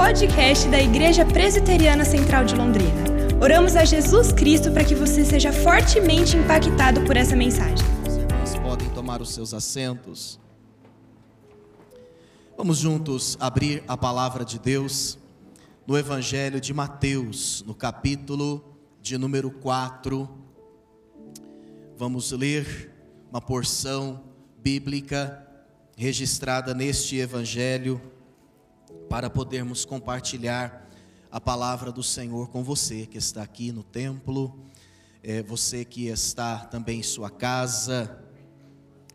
podcast da Igreja Presbiteriana Central de Londrina. Oramos a Jesus Cristo para que você seja fortemente impactado por essa mensagem. Os irmãos podem tomar os seus assentos. Vamos juntos abrir a palavra de Deus no Evangelho de Mateus, no capítulo de número 4. Vamos ler uma porção bíblica registrada neste Evangelho para podermos compartilhar a palavra do Senhor com você que está aqui no templo, é, você que está também em sua casa,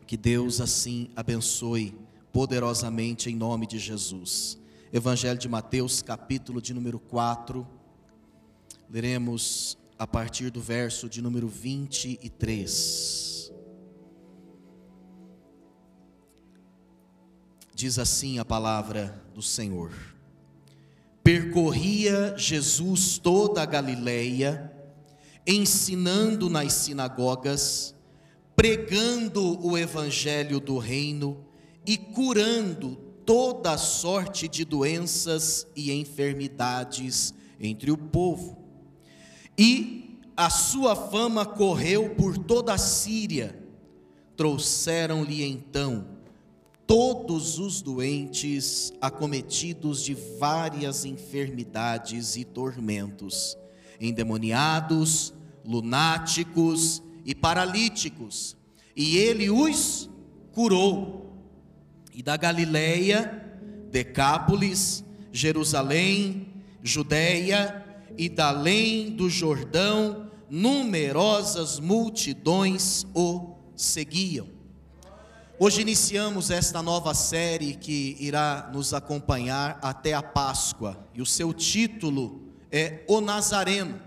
que Deus assim abençoe poderosamente em nome de Jesus. Evangelho de Mateus, capítulo de número 4, leremos a partir do verso de número 23. Diz assim a palavra do Senhor: Percorria Jesus toda a Galileia, ensinando nas sinagogas, pregando o evangelho do reino e curando toda sorte de doenças e enfermidades entre o povo. E a sua fama correu por toda a Síria. Trouxeram-lhe então todos os doentes acometidos de várias enfermidades e tormentos, endemoniados, lunáticos e paralíticos, e ele os curou. E da Galileia, Decápolis, Jerusalém, Judéia e além do Jordão, numerosas multidões o seguiam. Hoje iniciamos esta nova série que irá nos acompanhar até a Páscoa, e o seu título é O Nazareno.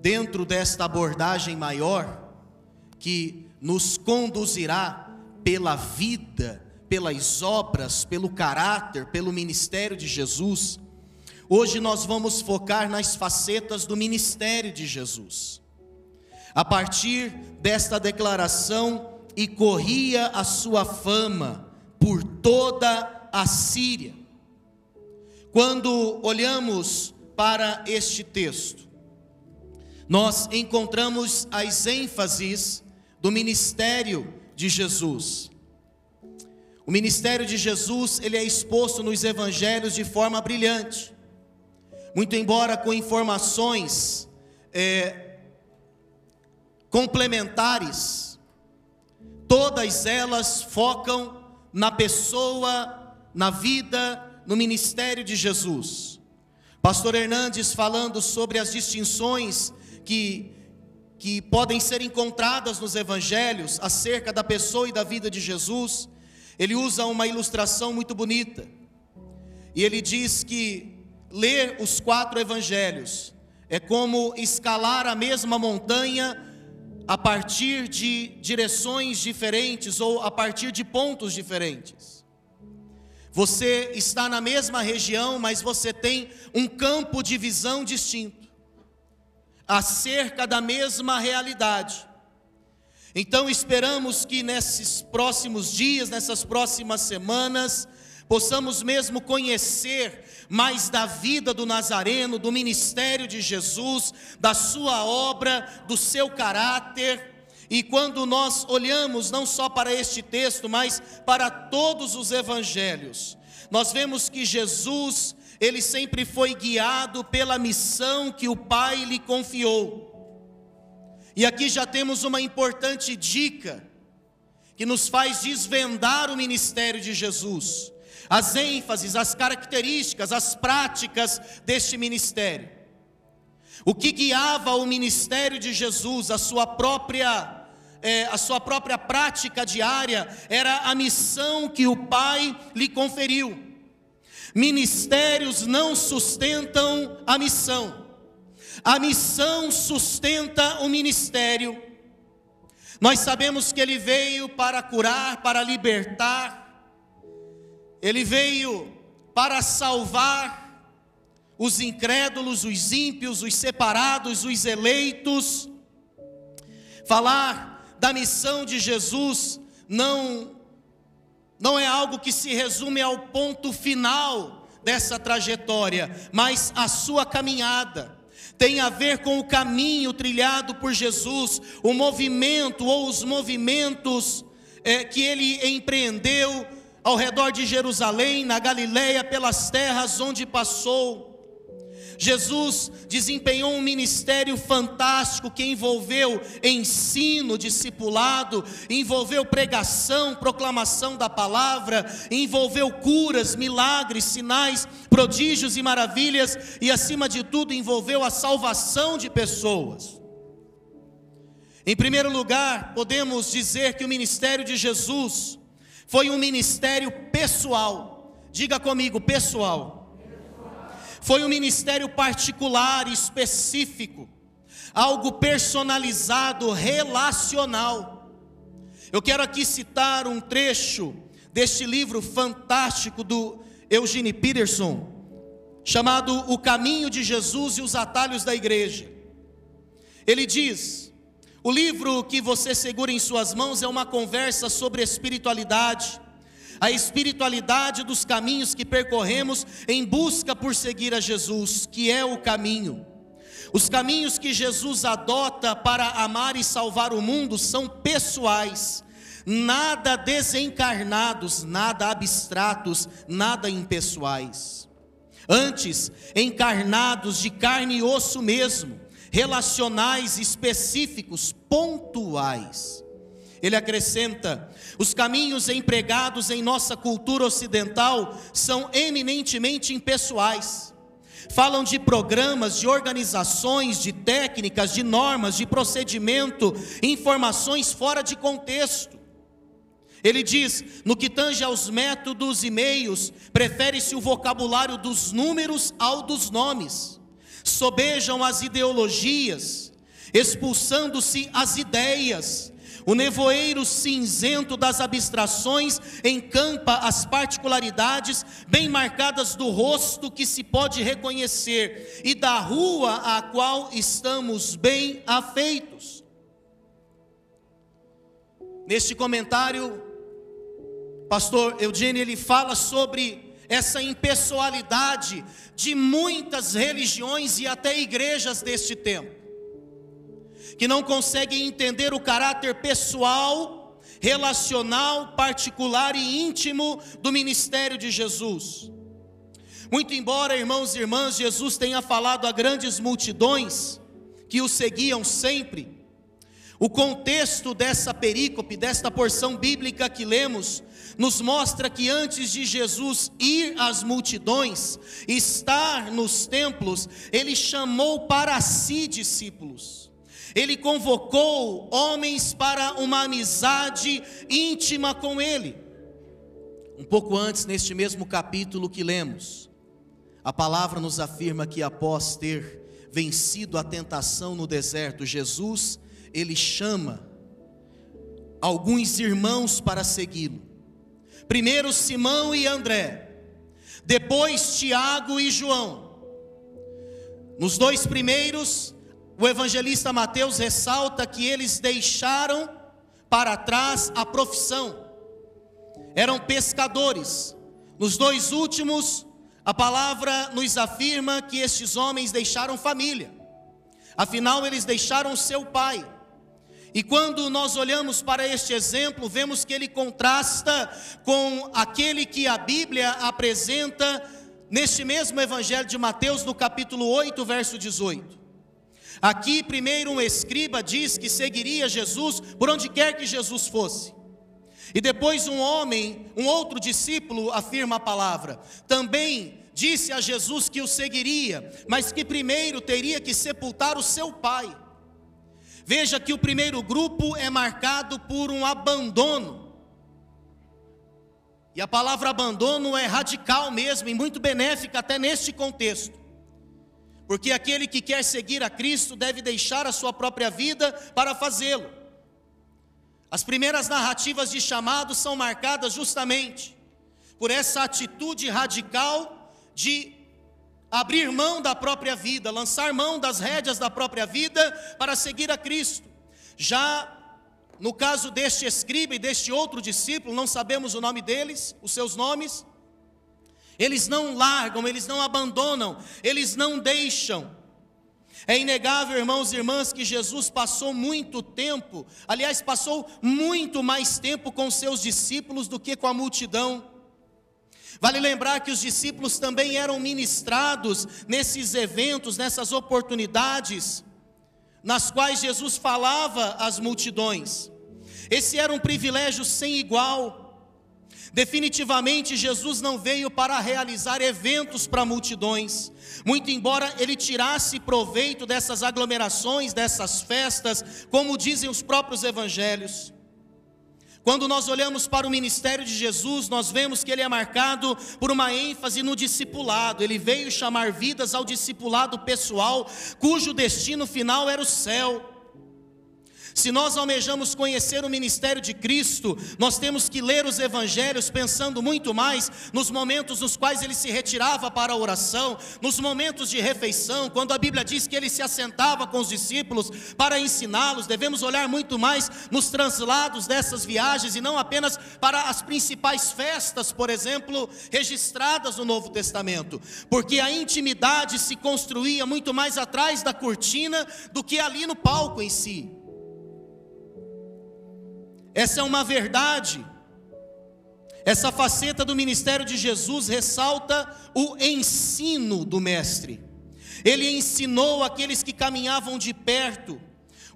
Dentro desta abordagem maior, que nos conduzirá pela vida, pelas obras, pelo caráter, pelo ministério de Jesus, hoje nós vamos focar nas facetas do ministério de Jesus. A partir desta declaração, e corria a sua fama por toda a Síria. Quando olhamos para este texto, nós encontramos as ênfases do ministério de Jesus. O ministério de Jesus, ele é exposto nos evangelhos de forma brilhante. Muito embora com informações é, complementares, todas elas focam na pessoa, na vida, no ministério de Jesus. Pastor Hernandes falando sobre as distinções que, que podem ser encontradas nos evangelhos acerca da pessoa e da vida de Jesus, ele usa uma ilustração muito bonita. E ele diz que ler os quatro evangelhos é como escalar a mesma montanha a partir de direções diferentes ou a partir de pontos diferentes. Você está na mesma região, mas você tem um campo de visão distinto, acerca da mesma realidade. Então esperamos que nesses próximos dias, nessas próximas semanas, possamos mesmo conhecer mais da vida do Nazareno, do ministério de Jesus, da sua obra, do seu caráter. E quando nós olhamos não só para este texto, mas para todos os evangelhos, nós vemos que Jesus, ele sempre foi guiado pela missão que o Pai lhe confiou. E aqui já temos uma importante dica que nos faz desvendar o ministério de Jesus as ênfases, as características, as práticas deste ministério. O que guiava o ministério de Jesus, a sua própria é, a sua própria prática diária era a missão que o Pai lhe conferiu. Ministérios não sustentam a missão, a missão sustenta o ministério. Nós sabemos que ele veio para curar, para libertar, ele veio para salvar os incrédulos, os ímpios, os separados, os eleitos. Falar da missão de Jesus não não é algo que se resume ao ponto final dessa trajetória, mas a sua caminhada tem a ver com o caminho trilhado por Jesus, o movimento ou os movimentos é, que ele empreendeu ao redor de Jerusalém, na Galileia, pelas terras onde passou. Jesus desempenhou um ministério fantástico que envolveu ensino, discipulado, envolveu pregação, proclamação da palavra, envolveu curas, milagres, sinais, prodígios e maravilhas e, acima de tudo, envolveu a salvação de pessoas. Em primeiro lugar, podemos dizer que o ministério de Jesus foi um ministério pessoal. Diga comigo, pessoal foi um ministério particular, específico, algo personalizado, relacional. Eu quero aqui citar um trecho deste livro fantástico do Eugene Peterson, chamado O Caminho de Jesus e os Atalhos da Igreja. Ele diz: o livro que você segura em suas mãos é uma conversa sobre espiritualidade a espiritualidade dos caminhos que percorremos em busca por seguir a Jesus, que é o caminho. Os caminhos que Jesus adota para amar e salvar o mundo são pessoais, nada desencarnados, nada abstratos, nada impessoais. Antes, encarnados de carne e osso mesmo, relacionais, específicos, pontuais. Ele acrescenta: os caminhos empregados em nossa cultura ocidental são eminentemente impessoais. Falam de programas, de organizações, de técnicas, de normas, de procedimento, informações fora de contexto. Ele diz: no que tange aos métodos e meios, prefere-se o vocabulário dos números ao dos nomes. Sobejam as ideologias, expulsando-se as ideias, o nevoeiro cinzento das abstrações encampa as particularidades bem marcadas do rosto que se pode reconhecer e da rua à qual estamos bem afeitos. Neste comentário, pastor Eugênio ele fala sobre essa impessoalidade de muitas religiões e até igrejas deste tempo que não conseguem entender o caráter pessoal, relacional, particular e íntimo do ministério de Jesus. Muito embora, irmãos e irmãs, Jesus tenha falado a grandes multidões que o seguiam sempre, o contexto dessa perícope, desta porção bíblica que lemos, nos mostra que antes de Jesus ir às multidões, estar nos templos, ele chamou para si discípulos ele convocou homens para uma amizade íntima com ele. Um pouco antes, neste mesmo capítulo que lemos, a palavra nos afirma que após ter vencido a tentação no deserto, Jesus, ele chama alguns irmãos para segui-lo. Primeiro Simão e André, depois Tiago e João. Nos dois primeiros, o evangelista Mateus ressalta que eles deixaram para trás a profissão, eram pescadores. Nos dois últimos, a palavra nos afirma que estes homens deixaram família, afinal, eles deixaram seu pai. E quando nós olhamos para este exemplo, vemos que ele contrasta com aquele que a Bíblia apresenta neste mesmo Evangelho de Mateus, no capítulo 8, verso 18. Aqui, primeiro, um escriba diz que seguiria Jesus por onde quer que Jesus fosse. E depois, um homem, um outro discípulo, afirma a palavra. Também disse a Jesus que o seguiria, mas que primeiro teria que sepultar o seu pai. Veja que o primeiro grupo é marcado por um abandono. E a palavra abandono é radical mesmo e muito benéfica até neste contexto. Porque aquele que quer seguir a Cristo deve deixar a sua própria vida para fazê-lo. As primeiras narrativas de chamado são marcadas justamente por essa atitude radical de abrir mão da própria vida, lançar mão das rédeas da própria vida para seguir a Cristo. Já no caso deste escriba e deste outro discípulo, não sabemos o nome deles, os seus nomes, Eles não largam, eles não abandonam, eles não deixam. É inegável, irmãos e irmãs, que Jesus passou muito tempo, aliás, passou muito mais tempo com seus discípulos do que com a multidão. Vale lembrar que os discípulos também eram ministrados nesses eventos, nessas oportunidades, nas quais Jesus falava às multidões. Esse era um privilégio sem igual. Definitivamente, Jesus não veio para realizar eventos para multidões, muito embora ele tirasse proveito dessas aglomerações, dessas festas, como dizem os próprios evangelhos. Quando nós olhamos para o ministério de Jesus, nós vemos que ele é marcado por uma ênfase no discipulado. Ele veio chamar vidas ao discipulado pessoal, cujo destino final era o céu. Se nós almejamos conhecer o ministério de Cristo, nós temos que ler os evangelhos pensando muito mais nos momentos nos quais ele se retirava para a oração, nos momentos de refeição, quando a Bíblia diz que ele se assentava com os discípulos para ensiná-los, devemos olhar muito mais nos translados dessas viagens e não apenas para as principais festas, por exemplo, registradas no Novo Testamento, porque a intimidade se construía muito mais atrás da cortina do que ali no palco em si. Essa é uma verdade. Essa faceta do ministério de Jesus ressalta o ensino do Mestre. Ele ensinou aqueles que caminhavam de perto.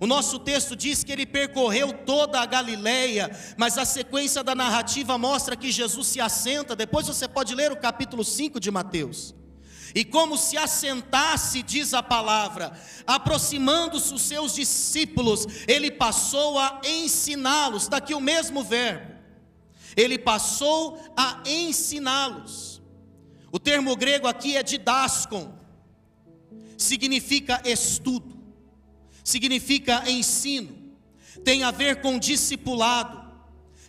O nosso texto diz que ele percorreu toda a Galileia, mas a sequência da narrativa mostra que Jesus se assenta. Depois você pode ler o capítulo 5 de Mateus. E como se assentasse, diz a palavra, aproximando-se os seus discípulos, ele passou a ensiná-los, está aqui o mesmo verbo. Ele passou a ensiná-los. O termo grego aqui é didaskon, significa estudo, significa ensino, tem a ver com discipulado.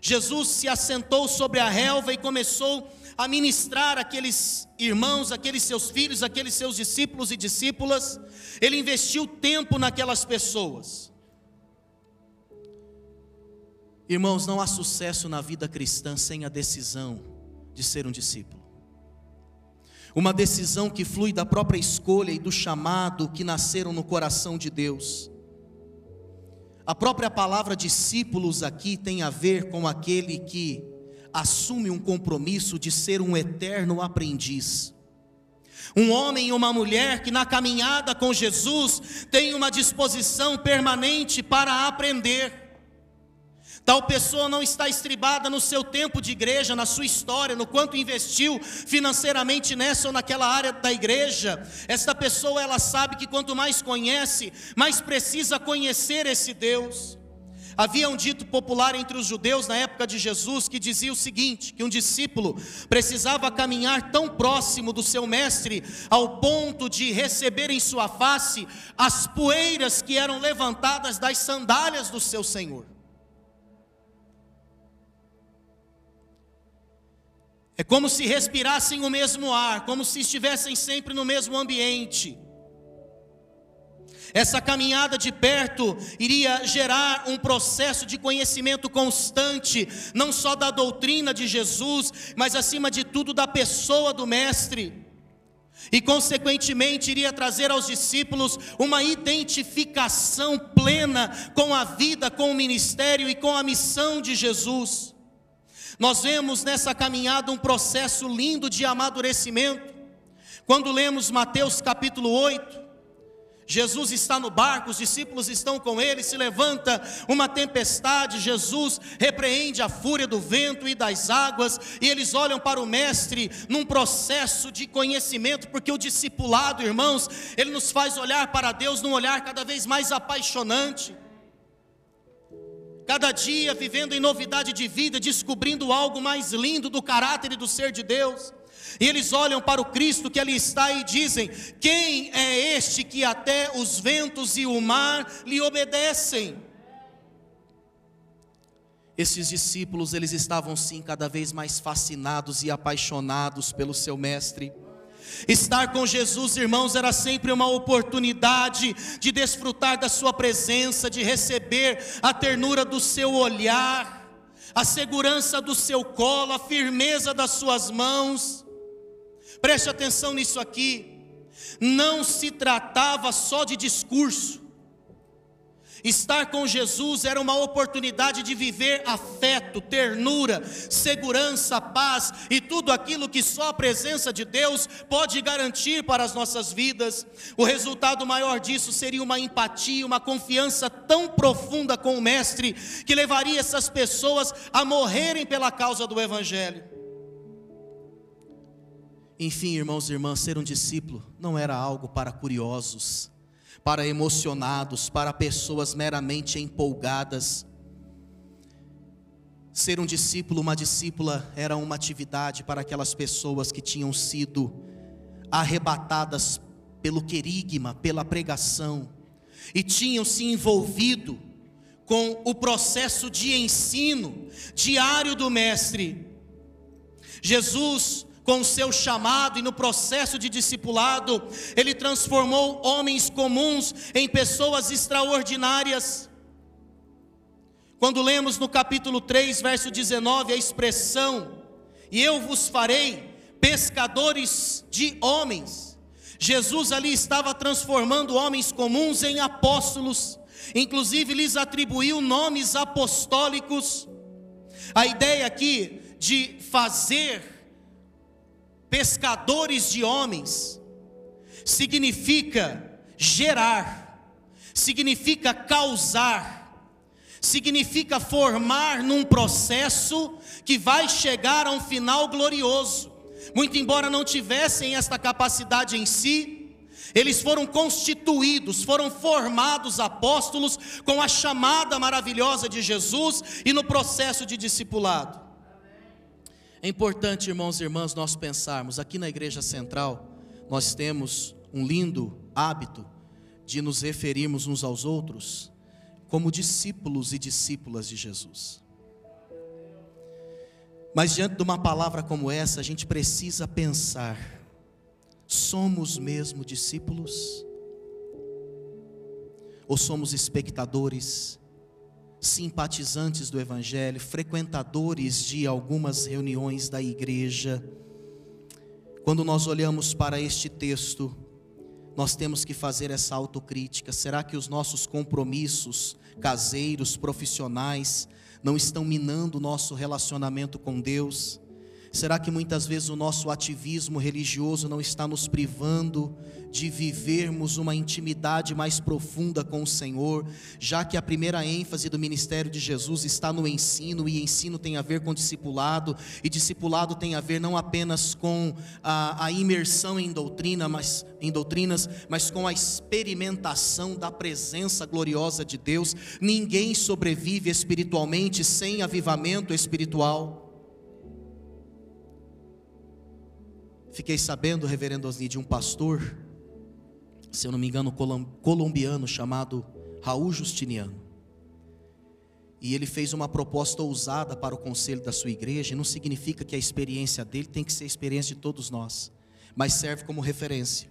Jesus se assentou sobre a relva e começou a a ministrar aqueles irmãos, aqueles seus filhos, aqueles seus discípulos e discípulas, ele investiu tempo naquelas pessoas. Irmãos, não há sucesso na vida cristã sem a decisão de ser um discípulo. Uma decisão que flui da própria escolha e do chamado que nasceram no coração de Deus. A própria palavra discípulos aqui tem a ver com aquele que assume um compromisso de ser um eterno aprendiz. Um homem e uma mulher que na caminhada com Jesus tem uma disposição permanente para aprender. Tal pessoa não está estribada no seu tempo de igreja, na sua história, no quanto investiu financeiramente nessa ou naquela área da igreja. Esta pessoa ela sabe que quanto mais conhece, mais precisa conhecer esse Deus. Havia um dito popular entre os judeus na época de Jesus que dizia o seguinte: que um discípulo precisava caminhar tão próximo do seu mestre ao ponto de receber em sua face as poeiras que eram levantadas das sandálias do seu Senhor. É como se respirassem o mesmo ar, como se estivessem sempre no mesmo ambiente. Essa caminhada de perto iria gerar um processo de conhecimento constante, não só da doutrina de Jesus, mas acima de tudo da pessoa do Mestre. E, consequentemente, iria trazer aos discípulos uma identificação plena com a vida, com o ministério e com a missão de Jesus. Nós vemos nessa caminhada um processo lindo de amadurecimento. Quando lemos Mateus capítulo 8, Jesus está no barco, os discípulos estão com ele, se levanta uma tempestade, Jesus repreende a fúria do vento e das águas, e eles olham para o Mestre num processo de conhecimento, porque o discipulado, irmãos, ele nos faz olhar para Deus num olhar cada vez mais apaixonante. Cada dia vivendo em novidade de vida, descobrindo algo mais lindo do caráter e do ser de Deus. E eles olham para o Cristo que ali está e dizem: Quem é este que até os ventos e o mar lhe obedecem? Esses discípulos, eles estavam sim cada vez mais fascinados e apaixonados pelo seu mestre. Estar com Jesus, irmãos, era sempre uma oportunidade de desfrutar da Sua presença, de receber a ternura do seu olhar, a segurança do seu colo, a firmeza das Suas mãos. Preste atenção nisso aqui. Não se tratava só de discurso. Estar com Jesus era uma oportunidade de viver afeto, ternura, segurança, paz e tudo aquilo que só a presença de Deus pode garantir para as nossas vidas. O resultado maior disso seria uma empatia, uma confiança tão profunda com o Mestre que levaria essas pessoas a morrerem pela causa do Evangelho. Enfim, irmãos e irmãs, ser um discípulo não era algo para curiosos para emocionados, para pessoas meramente empolgadas. Ser um discípulo, uma discípula, era uma atividade para aquelas pessoas que tinham sido arrebatadas pelo querigma, pela pregação, e tinham se envolvido com o processo de ensino diário do Mestre. Jesus com o seu chamado e no processo de discipulado, ele transformou homens comuns em pessoas extraordinárias. Quando lemos no capítulo 3, verso 19, a expressão: E eu vos farei pescadores de homens. Jesus ali estava transformando homens comuns em apóstolos, inclusive lhes atribuiu nomes apostólicos. A ideia aqui de fazer pescadores de homens, significa gerar, significa causar, significa formar num processo que vai chegar a um final glorioso. Muito embora não tivessem esta capacidade em si, eles foram constituídos, foram formados apóstolos com a chamada maravilhosa de Jesus e no processo de discipulado. É importante, irmãos e irmãs, nós pensarmos, aqui na igreja central, nós temos um lindo hábito de nos referirmos uns aos outros como discípulos e discípulas de Jesus. Mas diante de uma palavra como essa, a gente precisa pensar: somos mesmo discípulos? Ou somos espectadores simpatizantes do Evangelho, frequentadores de algumas reuniões da igreja. Quando nós olhamos para este texto, nós temos que fazer essa autocrítica. Será que os nossos compromissos caseiros, profissionais, não estão minando o nosso relacionamento com Deus? Será que muitas vezes o nosso ativismo religioso não está nos privando de vivermos uma intimidade mais profunda com o Senhor, já que a primeira ênfase do ministério de Jesus está no ensino, e ensino tem a ver com discipulado, e discipulado tem a ver não apenas com a, a imersão em doutrina, mas em doutrinas, mas com a experimentação da presença gloriosa de Deus. Ninguém sobrevive espiritualmente sem avivamento espiritual. Fiquei sabendo, reverendo Osni, de um pastor, se eu não me engano, colombiano, chamado Raul Justiniano. E ele fez uma proposta ousada para o conselho da sua igreja, e não significa que a experiência dele tem que ser a experiência de todos nós, mas serve como referência.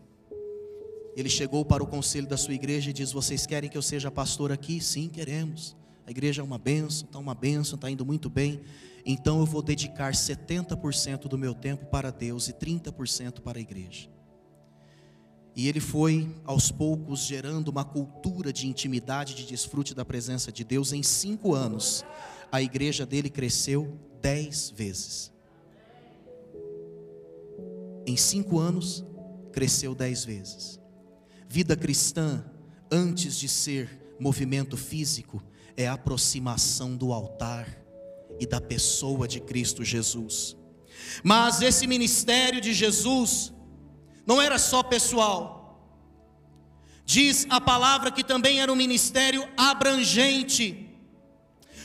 Ele chegou para o conselho da sua igreja e diz: Vocês querem que eu seja pastor aqui? Sim, queremos. A igreja é uma benção, está uma benção, está indo muito bem então eu vou dedicar 70% do meu tempo para Deus e 30% para a igreja. E ele foi, aos poucos, gerando uma cultura de intimidade, de desfrute da presença de Deus. Em cinco anos, a igreja dele cresceu dez vezes. Em cinco anos, cresceu dez vezes. Vida cristã, antes de ser movimento físico, é aproximação do altar e da pessoa de Cristo Jesus. Mas esse ministério de Jesus não era só pessoal. Diz a palavra que também era um ministério abrangente.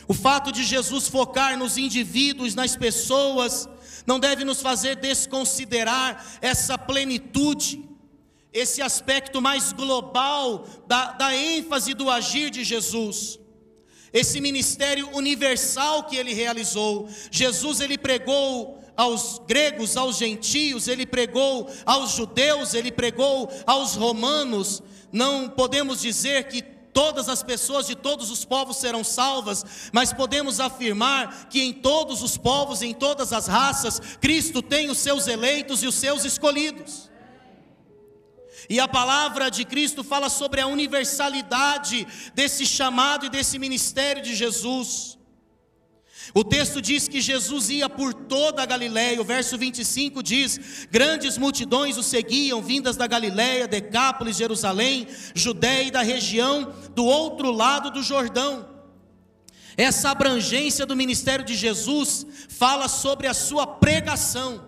O fato de Jesus focar nos indivíduos, nas pessoas, não deve nos fazer desconsiderar essa plenitude, esse aspecto mais global da, da ênfase do agir de Jesus esse ministério universal que ele realizou. Jesus ele pregou aos gregos, aos gentios, ele pregou aos judeus, ele pregou aos romanos. Não podemos dizer que todas as pessoas de todos os povos serão salvas, mas podemos afirmar que em todos os povos, em todas as raças, Cristo tem os seus eleitos e os seus escolhidos. E a palavra de Cristo fala sobre a universalidade desse chamado e desse ministério de Jesus. O texto diz que Jesus ia por toda a Galiléia. O verso 25 diz: Grandes multidões o seguiam, vindas da Galiléia, Decápolis, Jerusalém, Judéia e da região do outro lado do Jordão. Essa abrangência do ministério de Jesus fala sobre a sua pregação.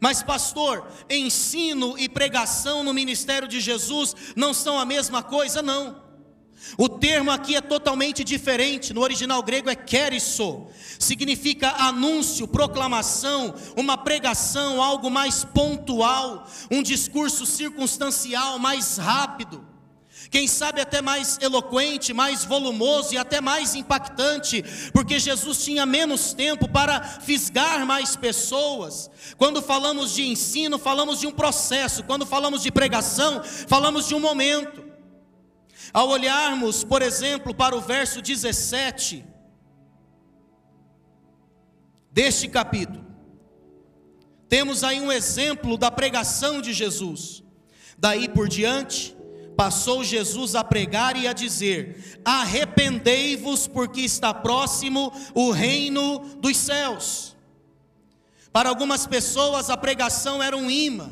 Mas, pastor, ensino e pregação no ministério de Jesus não são a mesma coisa? Não. O termo aqui é totalmente diferente. No original grego é kerisso, significa anúncio, proclamação, uma pregação, algo mais pontual, um discurso circunstancial, mais rápido quem sabe até mais eloquente, mais volumoso e até mais impactante, porque Jesus tinha menos tempo para fisgar mais pessoas. Quando falamos de ensino, falamos de um processo, quando falamos de pregação, falamos de um momento. Ao olharmos, por exemplo, para o verso 17 deste capítulo, temos aí um exemplo da pregação de Jesus. Daí por diante, passou Jesus a pregar e a dizer: Arrependei-vos, porque está próximo o reino dos céus. Para algumas pessoas, a pregação era um imã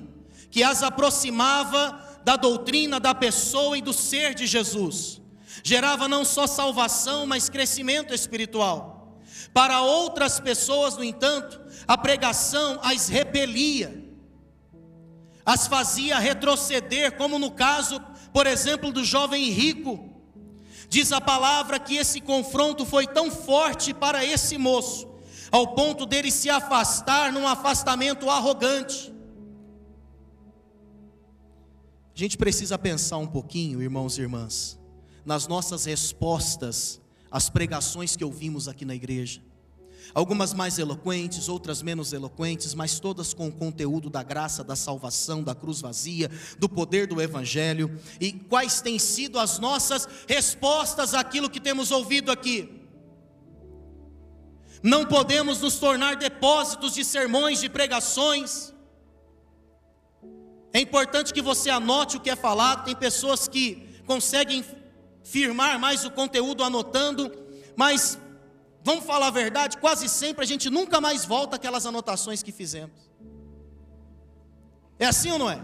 que as aproximava da doutrina da pessoa e do ser de Jesus. Gerava não só salvação, mas crescimento espiritual. Para outras pessoas, no entanto, a pregação as repelia, as fazia retroceder, como no caso por exemplo, do jovem rico. Diz a palavra que esse confronto foi tão forte para esse moço, ao ponto dele se afastar num afastamento arrogante. A gente precisa pensar um pouquinho, irmãos e irmãs, nas nossas respostas às pregações que ouvimos aqui na igreja algumas mais eloquentes, outras menos eloquentes, mas todas com o conteúdo da graça, da salvação, da cruz vazia, do poder do Evangelho. E quais têm sido as nossas respostas àquilo que temos ouvido aqui? Não podemos nos tornar depósitos de sermões, de pregações. É importante que você anote o que é falado. Tem pessoas que conseguem firmar mais o conteúdo anotando, mas Vamos falar a verdade, quase sempre a gente nunca mais volta aquelas anotações que fizemos. É assim ou não é?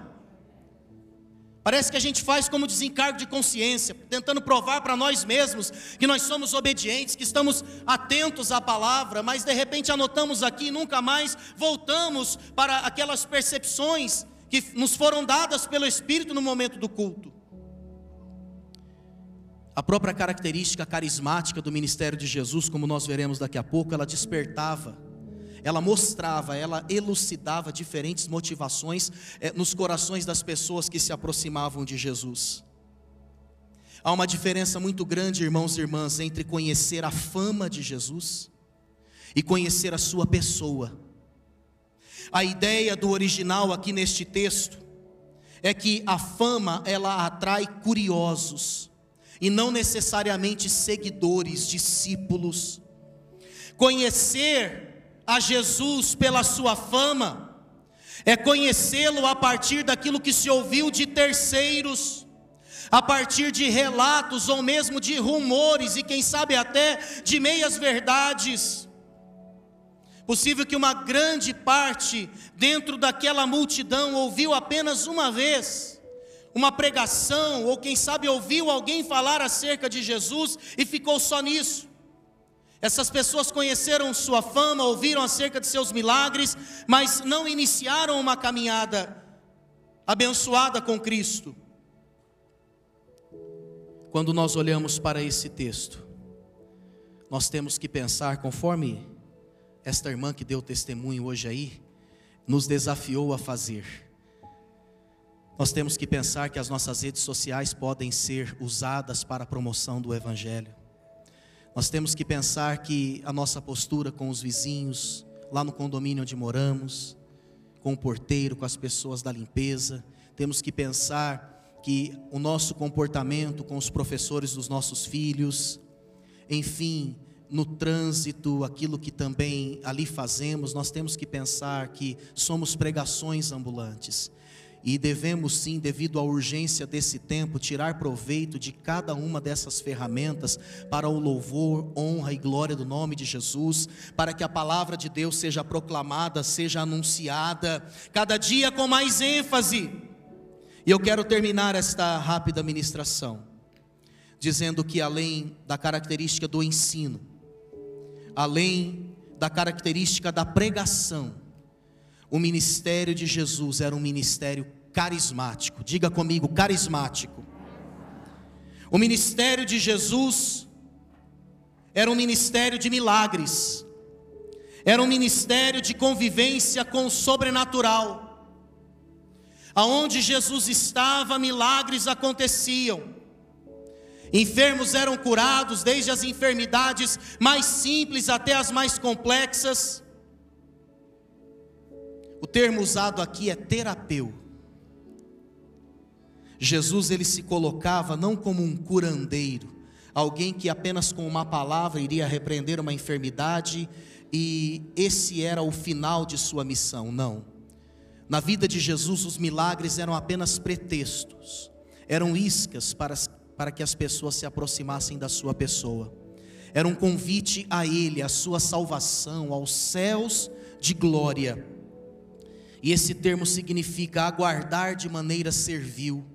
Parece que a gente faz como desencargo de consciência, tentando provar para nós mesmos que nós somos obedientes, que estamos atentos à palavra, mas de repente anotamos aqui e nunca mais voltamos para aquelas percepções que nos foram dadas pelo Espírito no momento do culto. A própria característica carismática do ministério de Jesus, como nós veremos daqui a pouco, ela despertava, ela mostrava, ela elucidava diferentes motivações é, nos corações das pessoas que se aproximavam de Jesus. Há uma diferença muito grande, irmãos e irmãs, entre conhecer a fama de Jesus e conhecer a sua pessoa. A ideia do original aqui neste texto é que a fama ela atrai curiosos e não necessariamente seguidores, discípulos. Conhecer a Jesus pela sua fama é conhecê-lo a partir daquilo que se ouviu de terceiros, a partir de relatos ou mesmo de rumores e quem sabe até de meias verdades. Possível que uma grande parte dentro daquela multidão ouviu apenas uma vez uma pregação, ou quem sabe ouviu alguém falar acerca de Jesus e ficou só nisso. Essas pessoas conheceram sua fama, ouviram acerca de seus milagres, mas não iniciaram uma caminhada abençoada com Cristo. Quando nós olhamos para esse texto, nós temos que pensar, conforme esta irmã que deu testemunho hoje aí, nos desafiou a fazer. Nós temos que pensar que as nossas redes sociais podem ser usadas para a promoção do Evangelho. Nós temos que pensar que a nossa postura com os vizinhos, lá no condomínio onde moramos, com o porteiro, com as pessoas da limpeza, temos que pensar que o nosso comportamento com os professores dos nossos filhos, enfim, no trânsito, aquilo que também ali fazemos, nós temos que pensar que somos pregações ambulantes. E devemos sim, devido à urgência desse tempo, tirar proveito de cada uma dessas ferramentas para o louvor, honra e glória do nome de Jesus, para que a palavra de Deus seja proclamada, seja anunciada, cada dia com mais ênfase. E eu quero terminar esta rápida ministração dizendo que além da característica do ensino, além da característica da pregação, o ministério de Jesus era um ministério carismático. Diga comigo, carismático. O ministério de Jesus era um ministério de milagres. Era um ministério de convivência com o sobrenatural. Aonde Jesus estava, milagres aconteciam. Enfermos eram curados, desde as enfermidades mais simples até as mais complexas. O termo usado aqui é terapeu. Jesus ele se colocava não como um curandeiro, alguém que apenas com uma palavra iria repreender uma enfermidade e esse era o final de sua missão, não. Na vida de Jesus os milagres eram apenas pretextos, eram iscas para para que as pessoas se aproximassem da sua pessoa. Era um convite a Ele, a sua salvação, aos céus de glória. E esse termo significa aguardar de maneira servil,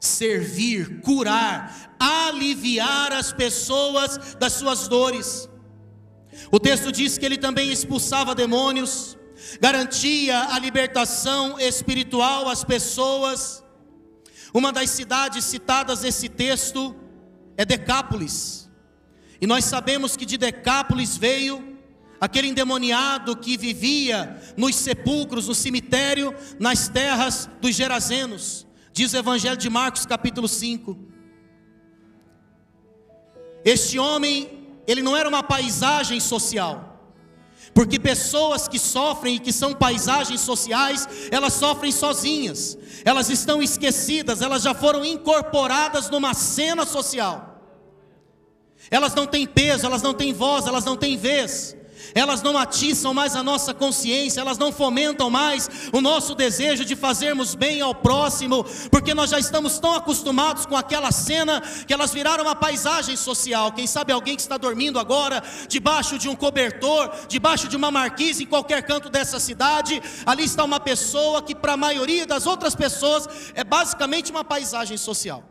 servir, curar, aliviar as pessoas das suas dores. O texto diz que ele também expulsava demônios, garantia a libertação espiritual às pessoas uma das cidades citadas nesse texto é Decápolis. E nós sabemos que de Decápolis veio aquele endemoniado que vivia nos sepulcros, no cemitério, nas terras dos Gerazenos. Diz o Evangelho de Marcos, capítulo 5. Este homem, ele não era uma paisagem social. Porque pessoas que sofrem e que são paisagens sociais, elas sofrem sozinhas, elas estão esquecidas, elas já foram incorporadas numa cena social. Elas não têm peso, elas não têm voz, elas não têm vez elas não atiçam mais a nossa consciência, elas não fomentam mais o nosso desejo de fazermos bem ao próximo, porque nós já estamos tão acostumados com aquela cena que elas viraram uma paisagem social. Quem sabe alguém que está dormindo agora, debaixo de um cobertor, debaixo de uma marquise em qualquer canto dessa cidade, ali está uma pessoa que, para a maioria das outras pessoas, é basicamente uma paisagem social.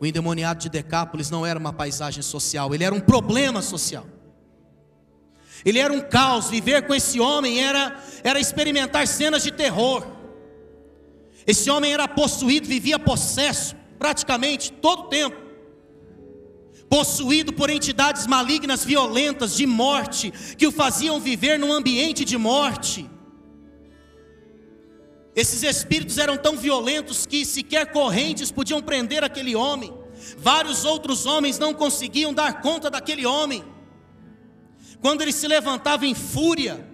O endemoniado de Decápolis não era uma paisagem social, ele era um problema social. Ele era um caos, viver com esse homem era, era experimentar cenas de terror. Esse homem era possuído, vivia possesso, praticamente todo o tempo. Possuído por entidades malignas, violentas, de morte, que o faziam viver num ambiente de morte. Esses espíritos eram tão violentos que sequer correntes podiam prender aquele homem. Vários outros homens não conseguiam dar conta daquele homem quando ele se levantava em fúria,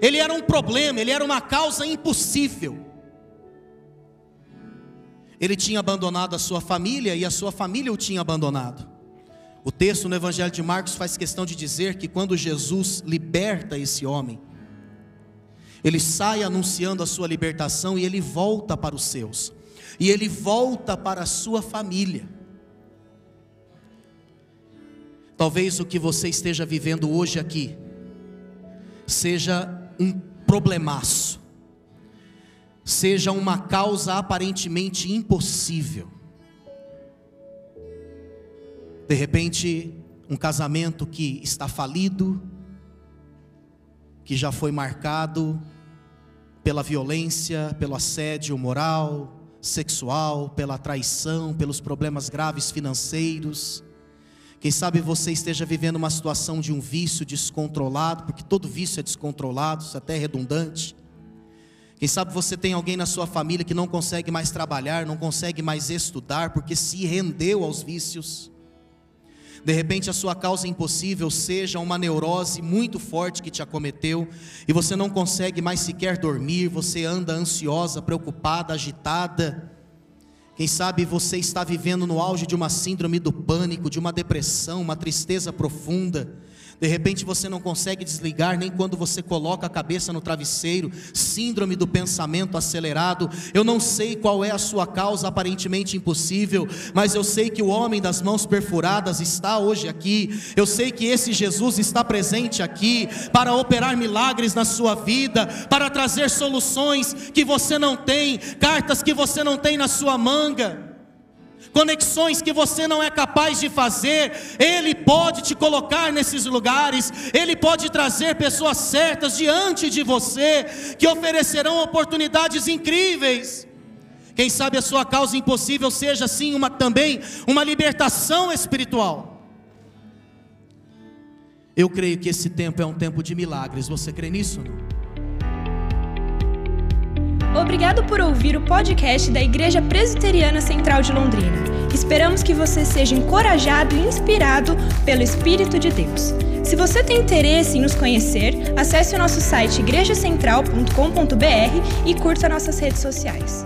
ele era um problema, ele era uma causa impossível. Ele tinha abandonado a sua família e a sua família o tinha abandonado. O texto no Evangelho de Marcos faz questão de dizer que quando Jesus liberta esse homem, ele sai anunciando a sua libertação e ele volta para os seus, e ele volta para a sua família. Talvez o que você esteja vivendo hoje aqui seja um problemaço, seja uma causa aparentemente impossível. De repente, um casamento que está falido, que já foi marcado pela violência, pelo assédio moral, sexual, pela traição, pelos problemas graves financeiros quem sabe você esteja vivendo uma situação de um vício descontrolado, porque todo vício é descontrolado, isso é até redundante. Quem sabe você tem alguém na sua família que não consegue mais trabalhar, não consegue mais estudar, porque se rendeu aos vícios. De repente a sua causa impossível seja uma neurose muito forte que te acometeu e você não consegue mais sequer dormir, você anda ansiosa, preocupada, agitada. Quem sabe você está vivendo no auge de uma síndrome do pânico, de uma depressão, uma tristeza profunda. De repente você não consegue desligar nem quando você coloca a cabeça no travesseiro, síndrome do pensamento acelerado. Eu não sei qual é a sua causa aparentemente impossível, mas eu sei que o homem das mãos perfuradas está hoje aqui. Eu sei que esse Jesus está presente aqui para operar milagres na sua vida, para trazer soluções que você não tem, cartas que você não tem na sua manga conexões que você não é capaz de fazer, Ele pode te colocar nesses lugares, Ele pode trazer pessoas certas diante de você, que oferecerão oportunidades incríveis. Quem sabe a sua causa impossível seja sim uma também uma libertação espiritual. Eu creio que esse tempo é um tempo de milagres. Você crê nisso? Obrigado por ouvir o podcast da Igreja Presbiteriana Central de Londrina. Esperamos que você seja encorajado e inspirado pelo Espírito de Deus. Se você tem interesse em nos conhecer, acesse o nosso site igrejacentral.com.br e curta nossas redes sociais.